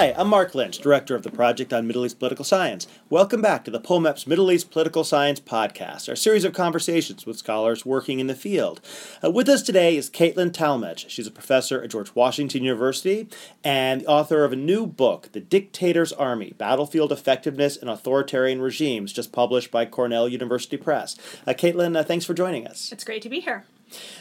Hi, I'm Mark Lynch, Director of the Project on Middle East Political Science. Welcome back to the POMEPS Middle East Political Science Podcast, our series of conversations with scholars working in the field. Uh, with us today is Caitlin Talmadge. She's a professor at George Washington University and the author of a new book, The Dictator's Army Battlefield Effectiveness in Authoritarian Regimes, just published by Cornell University Press. Uh, Caitlin, uh, thanks for joining us. It's great to be here.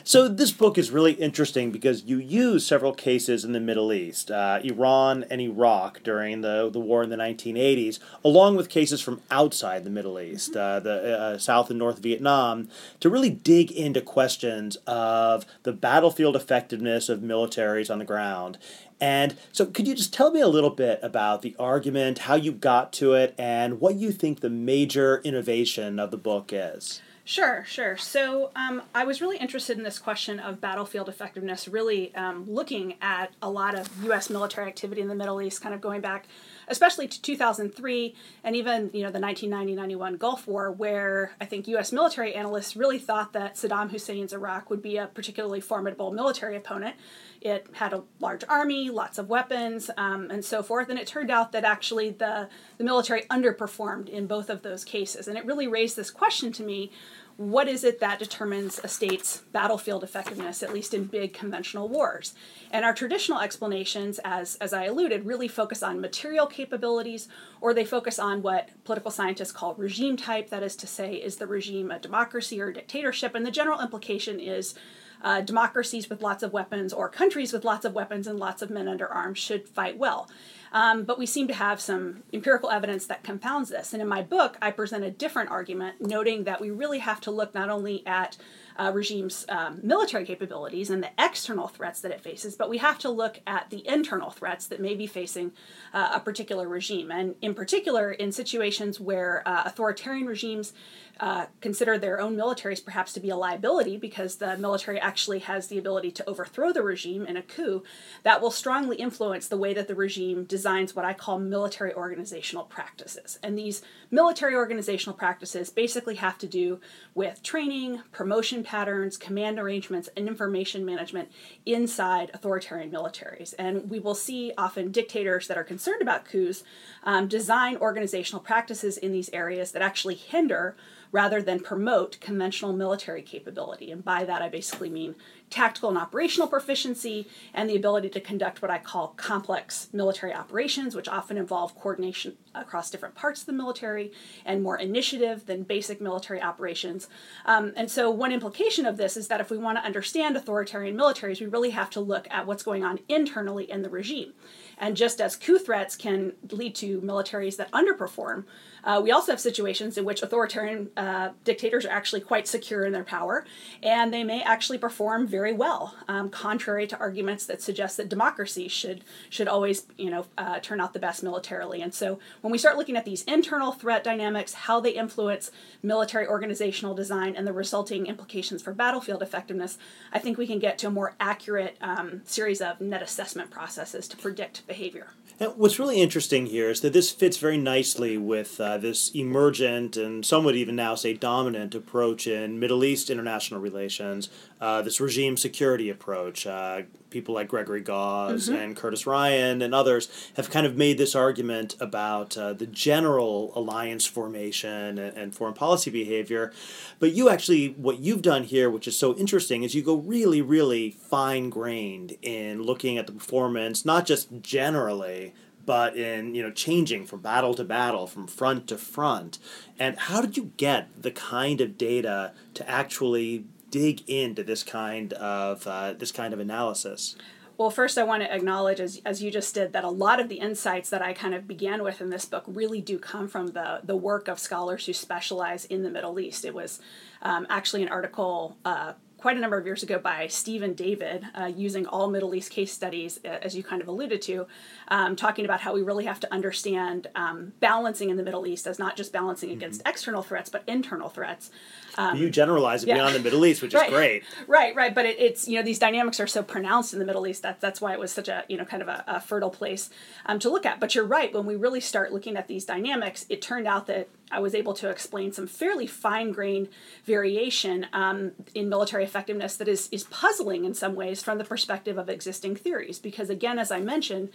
So this book is really interesting because you use several cases in the Middle East, uh, Iran and Iraq during the, the war in the 1980s, along with cases from outside the Middle East, uh, the uh, South and North Vietnam, to really dig into questions of the battlefield effectiveness of militaries on the ground. And so, could you just tell me a little bit about the argument, how you got to it, and what you think the major innovation of the book is? Sure, sure. So um, I was really interested in this question of battlefield effectiveness, really um, looking at a lot of U.S. military activity in the Middle East, kind of going back, especially to 2003 and even you know the 1990-91 Gulf War, where I think U.S. military analysts really thought that Saddam Hussein's Iraq would be a particularly formidable military opponent. It had a large army, lots of weapons, um, and so forth. And it turned out that actually the, the military underperformed in both of those cases. And it really raised this question to me what is it that determines a state's battlefield effectiveness, at least in big conventional wars? And our traditional explanations, as, as I alluded, really focus on material capabilities, or they focus on what political scientists call regime type. That is to say, is the regime a democracy or a dictatorship? And the general implication is uh, democracies with lots of weapons or countries with lots of weapons and lots of men under arms should fight well. Um, but we seem to have some empirical evidence that confounds this. And in my book, I present a different argument, noting that we really have to look not only at uh, regime's um, military capabilities and the external threats that it faces, but we have to look at the internal threats that may be facing uh, a particular regime. And in particular, in situations where uh, authoritarian regimes uh, consider their own militaries perhaps to be a liability because the military actually has the ability to overthrow the regime in a coup, that will strongly influence the way that the regime designs what I call military organizational practices. And these military organizational practices basically have to do with training, promotion patterns, command arrangements, and information management inside authoritarian militaries. And we will see often dictators that are concerned about coups um, design organizational practices in these areas that actually hinder rather than promote conventional military capability. And by that, I basically mean tactical and operational proficiency and the ability to conduct what I call complex military operations, which often involve coordination across different parts of the military and more initiative than basic military operations. Um, and so, one implication of this is that if we want to understand authoritarian militaries, we really have to look at what's going on internally in the regime. And just as coup threats can lead to militaries that underperform, uh, we also have situations in which authoritarian uh, dictators are actually quite secure in their power, and they may actually perform very well, um, contrary to arguments that suggest that democracy should should always, you know, uh, turn out the best militarily. And so, when we start looking at these internal threat dynamics, how they influence military organizational design, and the resulting implications for battlefield effectiveness, I think we can get to a more accurate um, series of net assessment processes to predict behavior. And what's really interesting here is that this fits very nicely with uh, this emergent and some would even now say dominant approach in Middle East international relations, uh, this regime security approach. Uh, people like Gregory Gause mm-hmm. and Curtis Ryan and others have kind of made this argument about uh, the general alliance formation and, and foreign policy behavior. But you actually, what you've done here, which is so interesting, is you go really, really fine grained in looking at the performance, not just generally, but in you know changing from battle to battle from front to front and how did you get the kind of data to actually dig into this kind of uh, this kind of analysis? Well, first, I want to acknowledge, as, as you just did, that a lot of the insights that I kind of began with in this book really do come from the, the work of scholars who specialize in the Middle East. It was um, actually an article uh, quite a number of years ago by Steven David, uh, using all Middle East case studies, uh, as you kind of alluded to, um, talking about how we really have to understand um, balancing in the Middle East as not just balancing mm-hmm. against external threats, but internal threats. Um, you generalize it yeah. beyond the Middle East, which right. is great. Right, right. But it, it's, you know, these dynamics are so pronounced in the Middle East. That, that's why it was such a, you know, kind of a, a fertile place um, to look at. But you're right. When we really start looking at these dynamics, it turned out that I was able to explain some fairly fine grained variation um, in military effectiveness that is, is puzzling in some ways from the perspective of existing theories. Because, again, as I mentioned,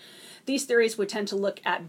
these theories would tend to look at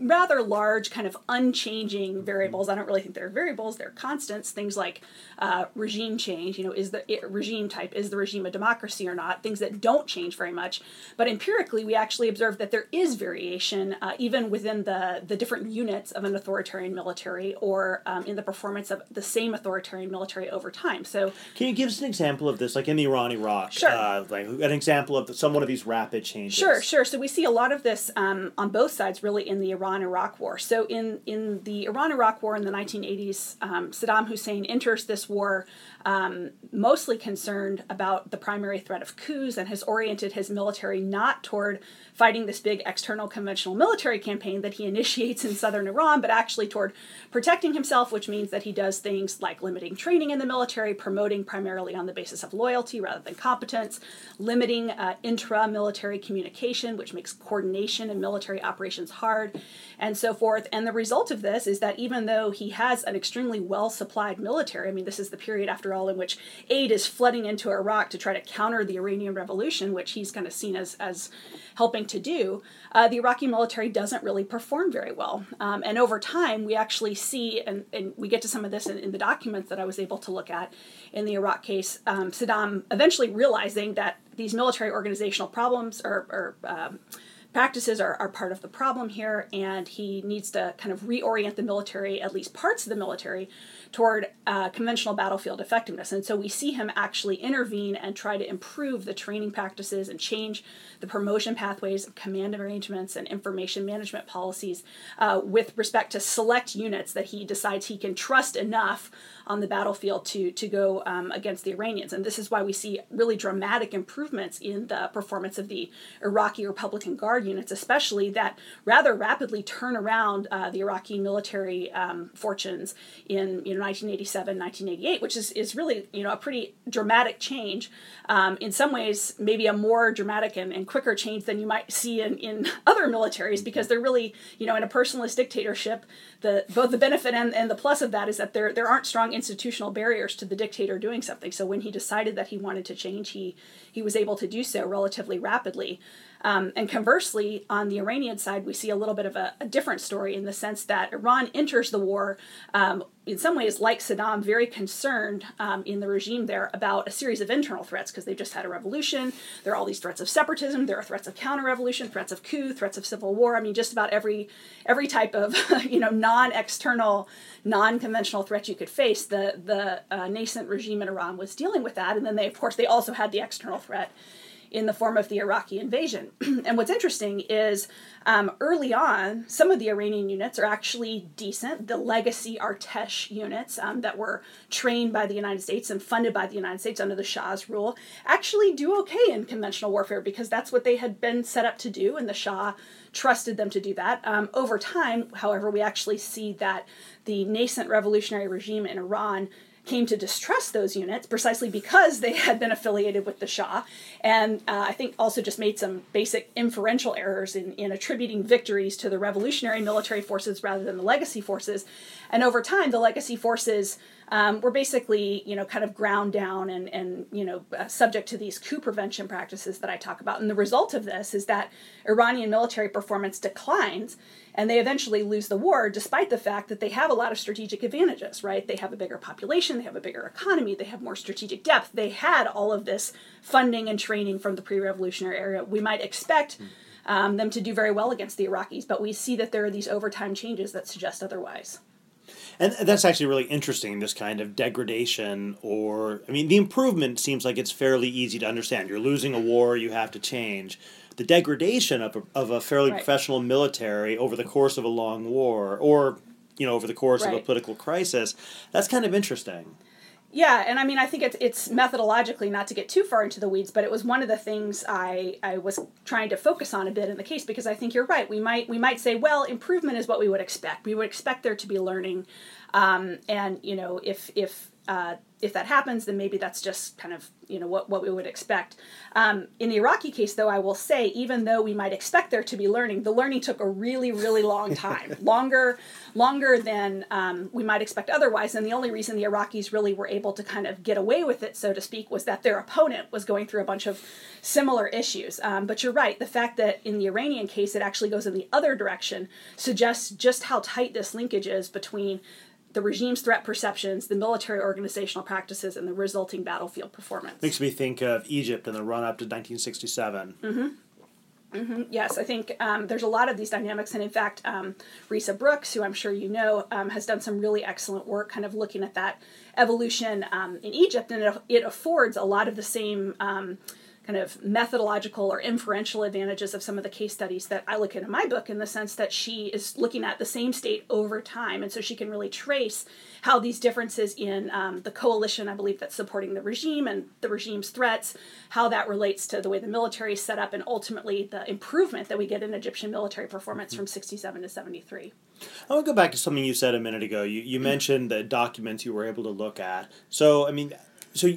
rather large, kind of unchanging variables. I don't really think they're variables; they're constants. Things like uh, regime change. You know, is the it, regime type is the regime a democracy or not? Things that don't change very much. But empirically, we actually observe that there is variation, uh, even within the the different units of an authoritarian military, or um, in the performance of the same authoritarian military over time. So, can you give us an example of this, like in the Iran Iraq? Sure. Uh, like an example of some one of these rapid changes. Sure, sure. So we see a lot of this um, on both sides, really, in the Iran Iran Iraq War. So, in, in the Iran Iraq War in the 1980s, um, Saddam Hussein enters this war um, mostly concerned about the primary threat of coups and has oriented his military not toward fighting this big external conventional military campaign that he initiates in southern Iran, but actually toward protecting himself, which means that he does things like limiting training in the military, promoting primarily on the basis of loyalty rather than competence, limiting uh, intra military communication, which makes coordination in military operations hard, and so forth. And the result of this is that even though he has an extremely well supplied military, I mean, this is the period after all in which aid is flooding into Iraq to try to counter the Iranian Revolution, which he's kind of seen as, as helping to do, uh, the Iraqi military doesn't really perform very well. Um, and over time, we actually see, and, and we get to some of this in, in, the documents that I was able to look at in the Iraq case, um, Saddam eventually realizing that these military organizational problems or, um, practices are, are part of the problem here, and he needs to kind of reorient the military, at least parts of the military, toward uh, conventional battlefield effectiveness. And so we see him actually intervene and try to improve the training practices and change the promotion pathways, command arrangements, and information management policies uh, with respect to select units that he decides he can trust enough on the battlefield to to go um, against the Iranians. And this is why we see really dramatic improvements in the performance of the Iraqi Republican Guard units, especially that rather rapidly turn around uh, the Iraqi military um, fortunes in you know 1987, 1988, which is is really you know a pretty dramatic change. Um, in some ways, maybe a more dramatic and, and quicker change than you might see in, in other militaries because they're really you know in a personalist dictatorship the both the benefit and, and the plus of that is that there there aren't strong institutional barriers to the dictator doing something. So when he decided that he wanted to change, he he was able to do so relatively rapidly. Um, and conversely, on the Iranian side, we see a little bit of a, a different story in the sense that Iran enters the war, um, in some ways, like Saddam, very concerned um, in the regime there about a series of internal threats because they've just had a revolution. There are all these threats of separatism. There are threats of counter-revolution, threats of coup, threats of civil war. I mean, just about every every type of you know non-external, non-conventional threat you could face. The the uh, nascent regime in Iran was dealing with that, and then they, of course, they also had the external threat in the form of the Iraqi invasion. and what's interesting is um, early on, some of the Iranian units are actually decent. The legacy Artesh units um, that were trained by the United States and funded by the United States under the Shah's rule actually do okay in conventional warfare because that's what they had been set up to do, and the Shah trusted them to do that. Um, over time, however, we actually see that the nascent revolutionary regime in Iran came to distrust those units precisely because they had been affiliated with the Shah, and uh, I think also just made some basic inferential errors in, in attributing victories to the revolutionary military forces rather than the legacy forces. And over time, the legacy forces um, were basically, you know, kind of ground down and, and you know, uh, subject to these coup prevention practices that I talk about. And the result of this is that Iranian military performance declines and they eventually lose the war despite the fact that they have a lot of strategic advantages right? They have a bigger population they have a bigger economy they have more strategic depth. They had all of this funding and training from the pre-revolutionary era. We might expect um, them to do very well against the iraqis but we see that there are these overtime changes that suggest otherwise and that's actually really interesting, this kind of degradation, or, I mean, the improvement seems like it's fairly easy to understand. You're losing a war, you have to change the degradation of a, of a fairly right. professional military over the course of a long war or you know over the course right. of a political crisis that's kind of interesting yeah, and I mean, I think it's it's methodologically not to get too far into the weeds, but it was one of the things I I was trying to focus on a bit in the case because I think you're right. We might we might say, well, improvement is what we would expect. We would expect there to be learning, um, and you know, if if uh, if that happens, then maybe that's just kind of you know what, what we would expect. Um, in the Iraqi case, though, I will say even though we might expect there to be learning, the learning took a really really long time, longer longer than um, we might expect otherwise. And the only reason the Iraqis really were able to kind of get away with it, so to speak, was that their opponent was going through a bunch of similar issues. Um, but you're right, the fact that in the Iranian case it actually goes in the other direction suggests just how tight this linkage is between the regime's threat perceptions, the military organizational practices, and the resulting battlefield performance. Makes me think of Egypt in the run up to 1967. Mm-hmm. Mm-hmm. Yes, I think um, there's a lot of these dynamics, and in fact, um, Risa Brooks, who I'm sure you know, um, has done some really excellent work, kind of looking at that evolution um, in Egypt, and it, it, affords a lot of the same um, kind of methodological or inferential advantages of some of the case studies that I look at in my book in the sense that she is looking at the same state over time. And so she can really trace how these differences in um, the coalition, I believe, that's supporting the regime and the regime's threats, how that relates to the way the military is set up, and ultimately the improvement that we get in Egyptian military performance from 67 to 73. I want to go back to something you said a minute ago. You, you mentioned the documents you were able to look at. So, I mean, so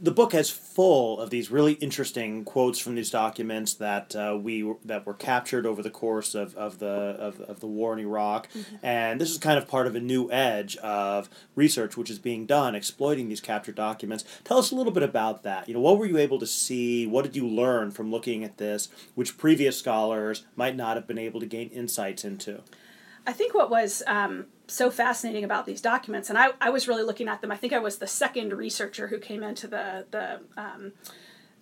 the book is full of these really interesting quotes from these documents that uh, we that were captured over the course of, of the of, of the war in Iraq, mm-hmm. and this is kind of part of a new edge of research which is being done exploiting these captured documents. Tell us a little bit about that. You know, what were you able to see? What did you learn from looking at this, which previous scholars might not have been able to gain insights into? I think what was um, so fascinating about these documents, and I, I was really looking at them. I think I was the second researcher who came into the the um,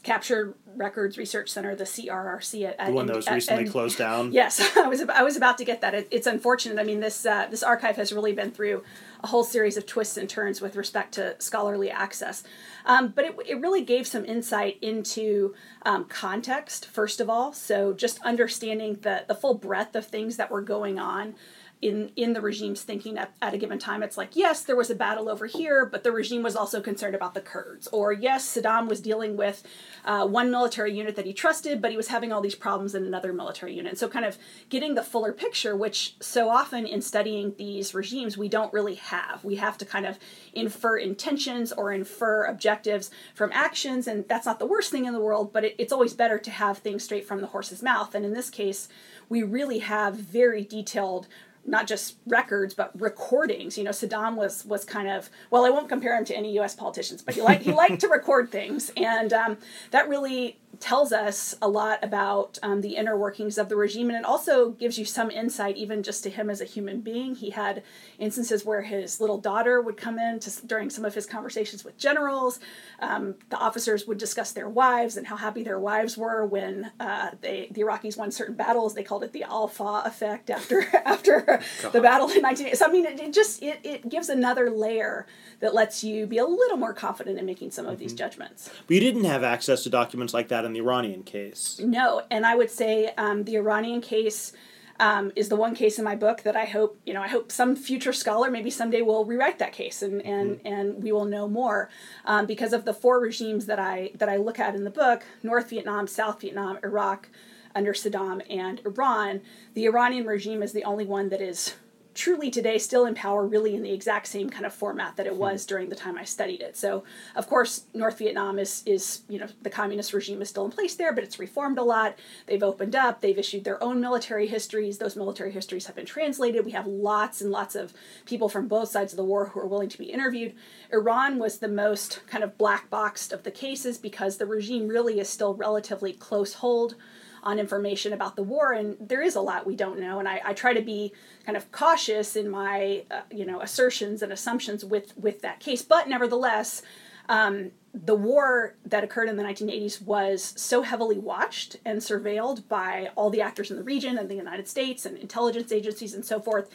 Captured Records Research Center, the CRRC. At, the one that was at, recently closed down. Yes, I was I was about to get that. It, it's unfortunate. I mean, this uh, this archive has really been through a whole series of twists and turns with respect to scholarly access, um, but it it really gave some insight into um, context first of all. So just understanding the the full breadth of things that were going on in in the regime's thinking at, at a given time it's like yes there was a battle over here but the regime was also concerned about the kurds. Or yes saddam was dealing with uh, one military unit that he trusted but he was having all these problems in another military unit. So kind of getting the fuller picture which so often in studying these regimes we don't really have. We have to kind of infer intentions or infer objectives from actions and that's not the worst thing in the world but it, it's always better to have things straight from the horse's mouth. And in this case we really have very detailed not just records but recordings. You know, Saddam was was kind of well, I won't compare him to any U.S. politicians, but he liked he liked to record things, and um, that really tells us a lot about um, the inner workings of the regime, and it also gives you some insight, even just to him as a human being. He had instances where his little daughter would come in to, during some of his conversations with generals. Um, the officers would discuss their wives and how happy their wives were when uh, they the Iraqis won certain battles. They called it the Al-Faw effect after after the battle in 1980. So I mean, it, it, just it, it gives another layer that lets you be a little more confident in making some of mm-hmm. these judgments. But you didn't have access to documents like that in the Iranian case. No, and I would say um, the Iranian case. Um, is the one case in my book that I hope you know I hope some future scholar maybe someday will rewrite that case and and mm-hmm. and we will know more um, because of the four regimes that I that I look at in the book North Vietnam South Vietnam Iraq under Saddam and Iran the Iranian regime is the only one that is truly today still in power really in the exact same kind of format that it hmm. was during the time I studied it. So of course North Vietnam is is you know the communist regime is still in place there, but it's reformed a lot. They've opened up, they've issued their own military histories. Those military histories have been translated. We have lots and lots of people from both sides of the war who are willing to be interviewed. Iran was the most kind of black boxed of the cases because the regime really is still relatively close hold on information about the war, and there is a lot we don't know. And I, I try to be kind of cautious in my uh, you know assertions and assumptions with with that case, but nevertheless. Um, the war that occurred in the 1980s was so heavily watched and surveilled by all the actors in the region and the United States and intelligence agencies and so forth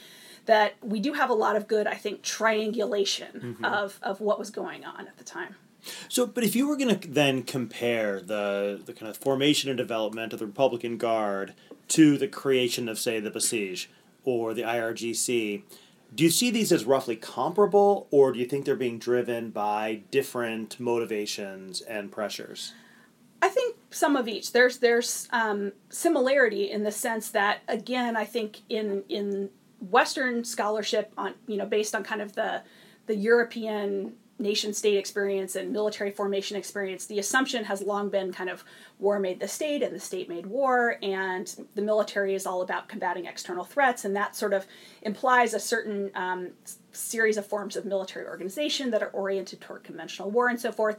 that we do have a lot of good, I think, triangulation mm-hmm. of, of what was going on at the time. So, but if you were going to then compare the the kind of formation and development of the Republican Guard to the creation of, say, the Basij or the IRGC, do you see these as roughly comparable, or do you think they're being driven by different motivations and pressures? I think some of each. There's there's um, similarity in the sense that again, I think in in Western scholarship on you know based on kind of the the European nation state experience and military formation experience, the assumption has long been kind of war made the state and the state made war, and the military is all about combating external threats, and that sort of implies a certain um, series of forms of military organization that are oriented toward conventional war and so forth.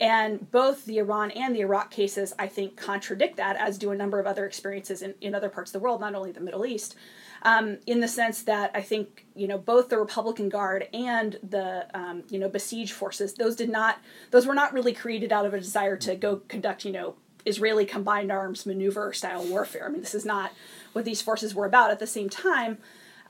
And both the Iran and the Iraq cases, I think, contradict that, as do a number of other experiences in, in other parts of the world, not only the Middle East um, in the sense that I think you know both the Republican Guard and the um, you know Basij forces those did not those were not really created out of a desire to go conduct you know Israeli combined arms maneuver style warfare. I mean this is not what these forces were about. At the same time.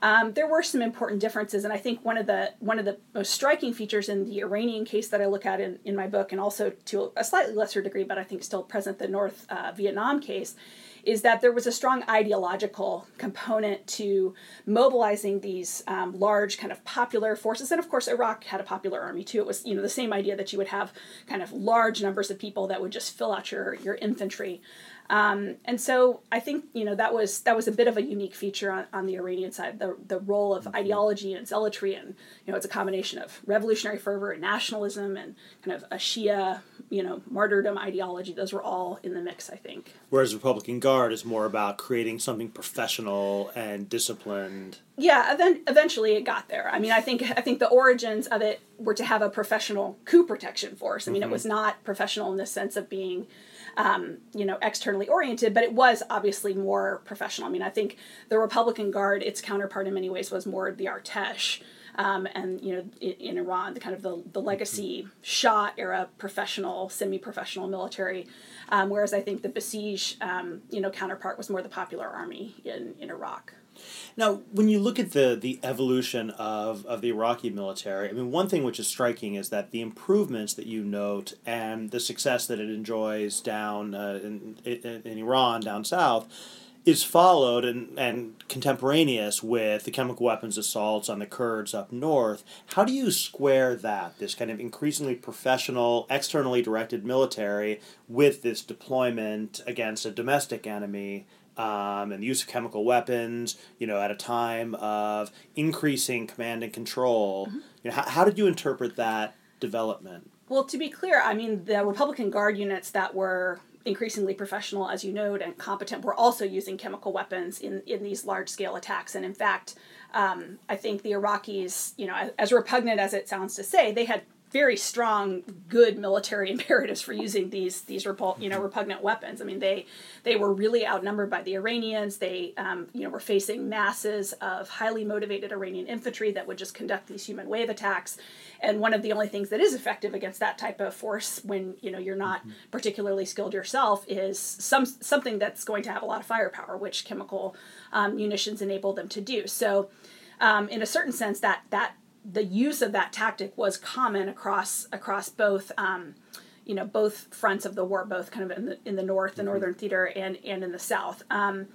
Um, there were some important differences, and I think one of the one of the most striking features in the Iranian case that I look at in, in my book, and also to a slightly lesser degree, but I think still present, the North uh, Vietnam case, is that there was a strong ideological component to mobilizing these um, large kind of popular forces. And of course iraq had a popular army too. It was you know the same idea that you would have kind of large numbers of people that would just fill out your your infantry um, and so I think you know that was that was a bit of a unique feature on, on the Iranian side, the the role of mm-hmm. ideology and zealotry, and you know it's a combination of revolutionary fervor and nationalism and kind of a Shia you know martyrdom ideology. Those were all in the mix, I think. Whereas Republican Guard is more about creating something professional and disciplined. Yeah, then eventually it got there. I mean, I think I think the origins of it were to have a professional coup protection force. I mean, mm-hmm. it was not professional in the sense of being um, you know, externally oriented, but it was obviously more professional. I mean, I think the Republican Guard, its counterpart in many ways, was more the Artesh. Um, and you know in, in, Iran, the kind of the, the legacy Shah era professional, semi-professional military, um, whereas I think the Basij um, you know counterpart was more the popular army in, in Iraq. Now, when you look at the, the evolution of, of the Iraqi military, I mean, one thing which is striking is that the improvements that you note and the success that it enjoys down uh, in, in, in Iran, down south, is followed and, and contemporaneous with the chemical weapons assaults on the Kurds up north. How do you square that, this kind of increasingly professional, externally directed military, with this deployment against a domestic enemy um, and the use of chemical weapons, you know, at a time of increasing command and control. Mm-hmm. You know, how, how did you interpret that development? Well, to be clear, I mean, the Republican Guard units that were increasingly professional, as you note, and competent were also using chemical weapons in, in these large scale attacks. And in fact, um, I think the Iraqis, you know, as, as repugnant as it sounds to say, they had very strong, good military imperatives for using these these repul- you know repugnant weapons. I mean, they they were really outnumbered by the Iranians. They um, you know were facing masses of highly motivated Iranian infantry that would just conduct these human wave attacks. And one of the only things that is effective against that type of force, when you know you're not mm-hmm. particularly skilled yourself, is some something that's going to have a lot of firepower, which chemical um, munitions enable them to do. So. Um, in a certain sense, that that the use of that tactic was common across across both um, you know both fronts of the war, both kind of in the in the north, the mm-hmm. northern theater, and and in the south. Um,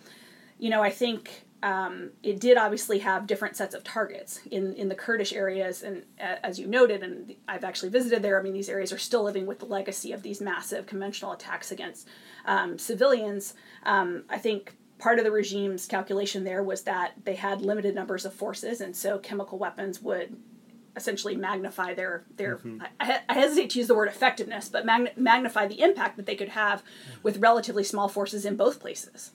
you know, I think um, it did obviously have different sets of targets in in the Kurdish areas, and uh, as you noted, and I've actually visited there. I mean, these areas are still living with the legacy of these massive conventional attacks against um, civilians. Um, I think part of the regime's calculation there was that they had limited numbers of forces, and so chemical weapons would essentially magnify their their. Mm-hmm. I, I, hesitate to use the word effectiveness, but magnify the impact that they could have with relatively small forces in both places.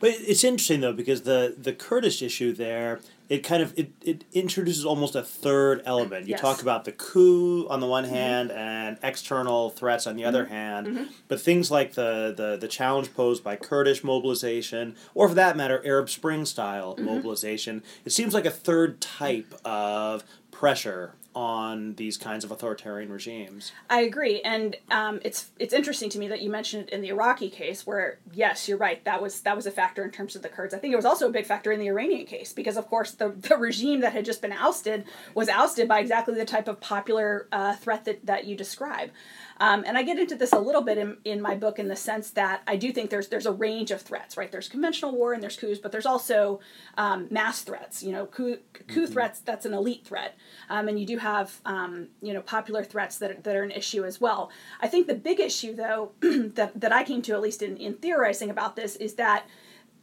But it's interesting though because the the Kurdish issue there it kind of it, it introduces almost a third element. You yes. talk about the coup on the one mm-hmm. hand and external threats on the mm-hmm. other hand, mm-hmm. but things like the, the the challenge posed by Kurdish mobilization, or for that matter, Arab Spring style mm-hmm. mobilization, it seems like a third type of pressure on these kinds of authoritarian regimes. I agree, and um, it's it's interesting to me that you mentioned it in the Iraqi case, where yes, you're right, that was that was a factor in terms of the Kurds. I think it was also a big factor in the Iranian case because, of course, the, the regime that had just been ousted was ousted by exactly the type of popular uh, threat that that you describe. Um, and I get into this a little bit in, in my book in the sense that I do think there's there's a range of threats, right? There's conventional war and there's coups, but there's also um, mass threats. You know, coup, coup mm-hmm. threats that's an elite threat, um, and you do have um, you know popular threats that that are an issue as well. I think the big issue though that that I came to at least in in theorizing about this is that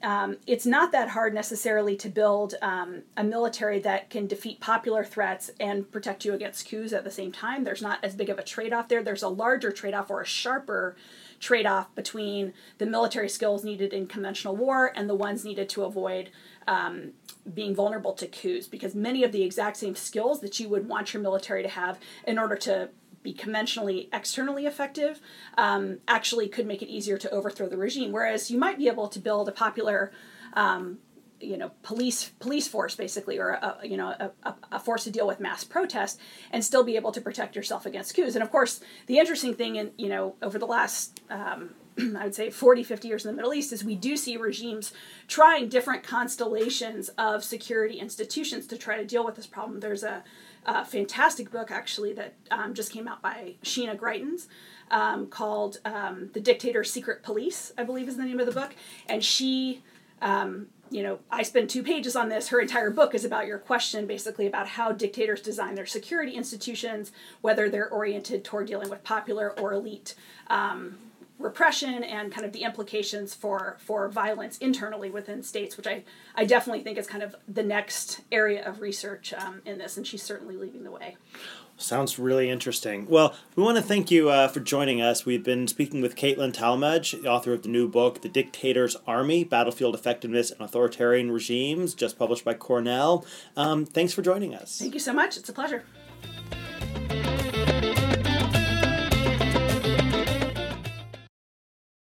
um, it's not that hard necessarily to build um, a military that can defeat popular threats and protect you against coups at the same time. There's not as big of a trade off there. There's a larger trade off or a sharper trade off between the military skills needed in conventional war and the ones needed to avoid um, being vulnerable to coups because many of the exact same skills that you would want your military to have in order to be conventionally externally effective um, actually could make it easier to overthrow the regime whereas you might be able to build a popular um, you know police police force basically or a, you know a, a, force to deal with mass protest and still be able to protect yourself against coups and of course the interesting thing in you know over the last um, I would say 40, 50 years in the Middle East is we do see regimes trying different constellations of security institutions to try to deal with this problem. There's a, a fantastic book actually that um, just came out by Sheena Greitens um, called um, The Dictator's Secret Police, I believe is the name of the book. And she um, you know, I spend two pages on this. Her entire book is about your question, basically about how dictators design their security institutions, whether they're oriented toward dealing with popular or elite um, repression, and kind of the implications for for violence internally within states, which I I definitely think is kind of the next area of research um, in this, and she's certainly leading the way. Sounds really interesting. Well, we want to thank you uh, for joining us. We've been speaking with Caitlin Talmadge, the author of the new book, The Dictator's Army Battlefield Effectiveness and Authoritarian Regimes, just published by Cornell. Um, thanks for joining us. Thank you so much. It's a pleasure.